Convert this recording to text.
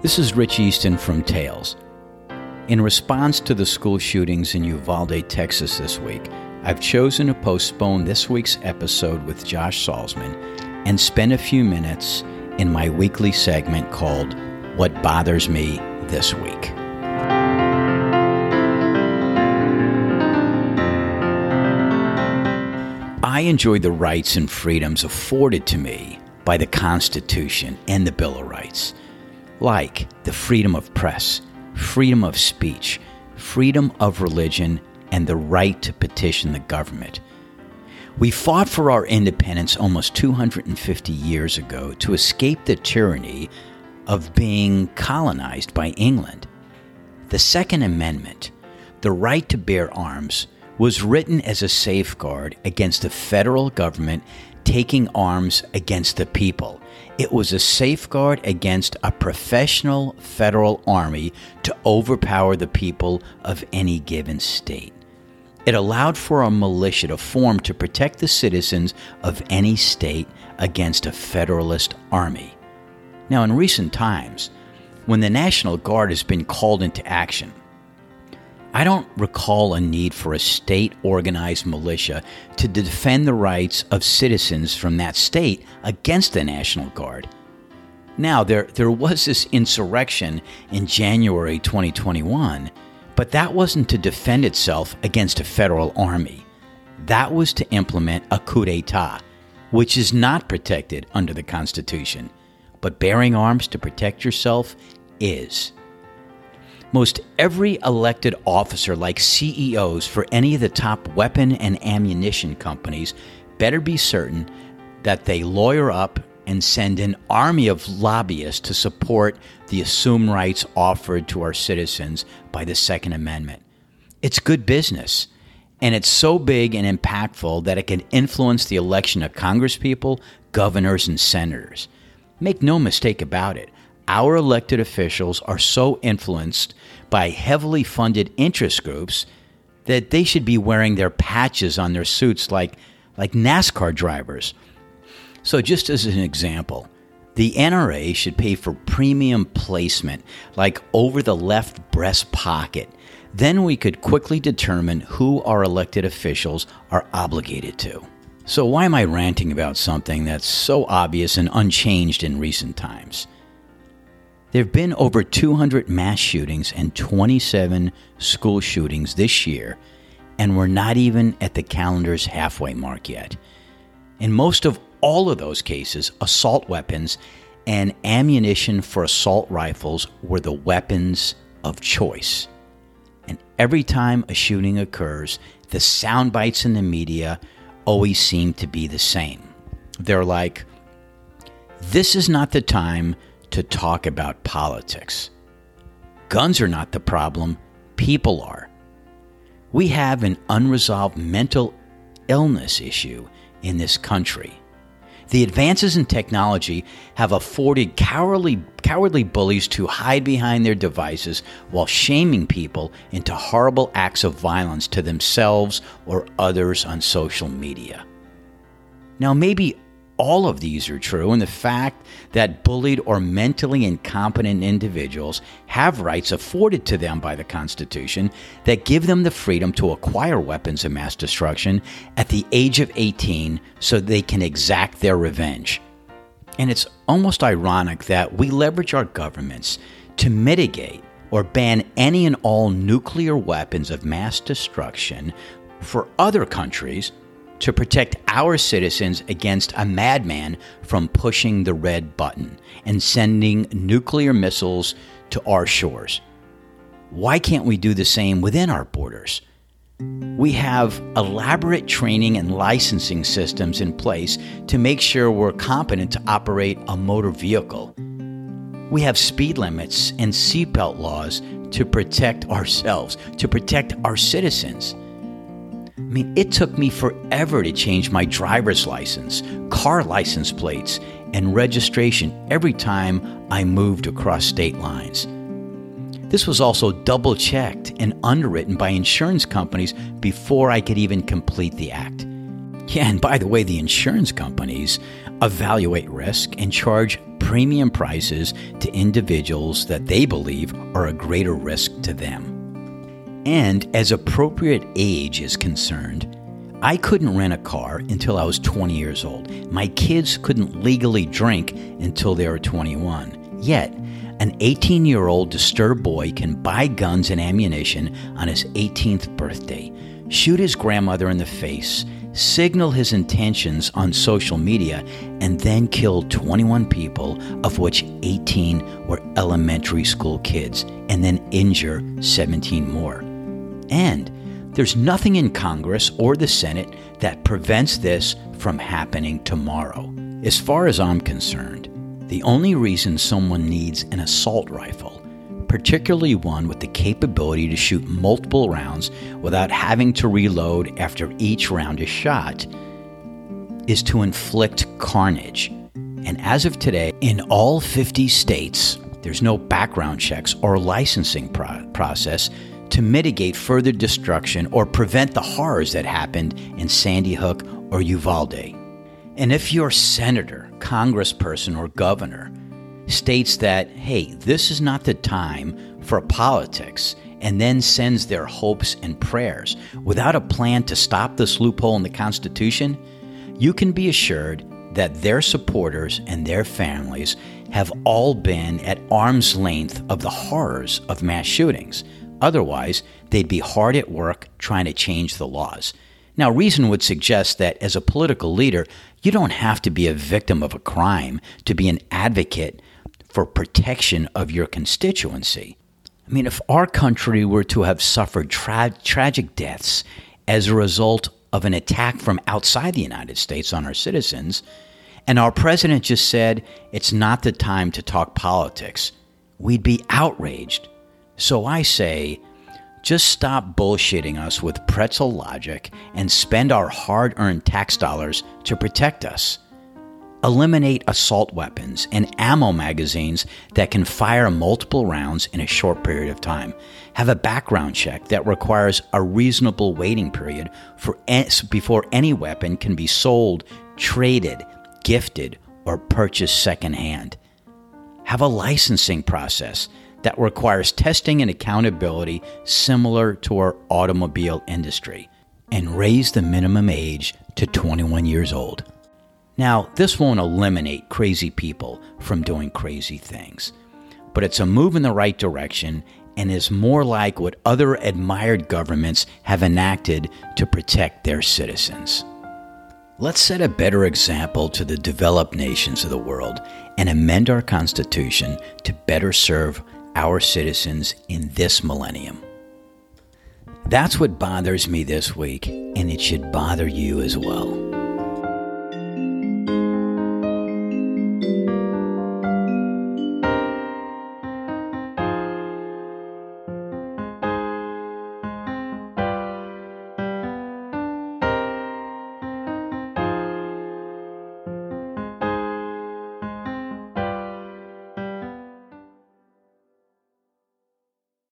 This is Rich Easton from Tales. In response to the school shootings in Uvalde, Texas this week, I've chosen to postpone this week's episode with Josh Salzman and spend a few minutes in my weekly segment called What Bothers Me This Week. I enjoy the rights and freedoms afforded to me by the Constitution and the Bill of Rights like the freedom of press, freedom of speech, freedom of religion, and the right to petition the government. We fought for our independence almost 250 years ago to escape the tyranny of being colonized by England. The Second Amendment, the right to bear arms, was written as a safeguard against the federal government taking arms against the people it was a safeguard against a professional federal army to overpower the people of any given state. It allowed for a militia to form to protect the citizens of any state against a federalist army. Now, in recent times, when the National Guard has been called into action, I don't recall a need for a state organized militia to defend the rights of citizens from that state against the National Guard. Now, there, there was this insurrection in January 2021, but that wasn't to defend itself against a federal army. That was to implement a coup d'etat, which is not protected under the Constitution. But bearing arms to protect yourself is. Most every elected officer, like CEOs for any of the top weapon and ammunition companies, better be certain that they lawyer up and send an army of lobbyists to support the assumed rights offered to our citizens by the Second Amendment. It's good business. And it's so big and impactful that it can influence the election of congresspeople, governors, and senators. Make no mistake about it our elected officials are so influenced by heavily funded interest groups that they should be wearing their patches on their suits like, like NASCAR drivers. So, just as an example, the NRA should pay for premium placement, like over the left breast pocket. Then we could quickly determine who our elected officials are obligated to. So, why am I ranting about something that's so obvious and unchanged in recent times? There have been over 200 mass shootings and 27 school shootings this year, and we're not even at the calendar's halfway mark yet. In most of all of those cases, assault weapons and ammunition for assault rifles were the weapons of choice. And every time a shooting occurs, the sound bites in the media always seem to be the same. They're like, this is not the time to talk about politics. Guns are not the problem, people are. We have an unresolved mental illness issue in this country. The advances in technology have afforded cowardly, cowardly bullies to hide behind their devices while shaming people into horrible acts of violence to themselves or others on social media. Now, maybe all of these are true, and the fact that bullied or mentally incompetent individuals have rights afforded to them by the Constitution that give them the freedom to acquire weapons of mass destruction at the age of 18 so they can exact their revenge. And it's almost ironic that we leverage our governments to mitigate or ban any and all nuclear weapons of mass destruction for other countries to protect our citizens against a madman from pushing the red button and sending nuclear missiles to our shores. Why can't we do the same within our borders? We have elaborate training and licensing systems in place to make sure we're competent to operate a motor vehicle. We have speed limits and seatbelt laws to protect ourselves, to protect our citizens. I mean, it took me forever to change my driver's license, car license plates, and registration every time I moved across state lines. This was also double checked and underwritten by insurance companies before I could even complete the act. Yeah, and by the way, the insurance companies evaluate risk and charge premium prices to individuals that they believe are a greater risk to them. And as appropriate age is concerned, I couldn't rent a car until I was 20 years old. My kids couldn't legally drink until they were 21. Yet, an 18 year old disturbed boy can buy guns and ammunition on his 18th birthday, shoot his grandmother in the face, signal his intentions on social media, and then kill 21 people, of which 18 were elementary school kids, and then injure 17 more. And there's nothing in Congress or the Senate that prevents this from happening tomorrow. As far as I'm concerned, the only reason someone needs an assault rifle, particularly one with the capability to shoot multiple rounds without having to reload after each round is shot, is to inflict carnage. And as of today, in all 50 states, there's no background checks or licensing pro- process to mitigate further destruction or prevent the horrors that happened in Sandy Hook or Uvalde. And if your senator, congressperson, or governor states that, hey, this is not the time for politics, and then sends their hopes and prayers without a plan to stop this loophole in the Constitution, you can be assured that their supporters and their families have all been at arm's length of the horrors of mass shootings. Otherwise, they'd be hard at work trying to change the laws. Now, reason would suggest that as a political leader, you don't have to be a victim of a crime to be an advocate for protection of your constituency. I mean, if our country were to have suffered tra- tragic deaths as a result of an attack from outside the United States on our citizens, and our president just said it's not the time to talk politics, we'd be outraged. So I say, just stop bullshitting us with pretzel logic and spend our hard earned tax dollars to protect us. Eliminate assault weapons and ammo magazines that can fire multiple rounds in a short period of time. Have a background check that requires a reasonable waiting period for before any weapon can be sold, traded, gifted, or purchased secondhand. Have a licensing process that requires testing and accountability similar to our automobile industry, and raise the minimum age to 21 years old. Now, this won't eliminate crazy people from doing crazy things, but it's a move in the right direction and is more like what other admired governments have enacted to protect their citizens. Let's set a better example to the developed nations of the world and amend our Constitution to better serve our citizens in this millennium. That's what bothers me this week, and it should bother you as well.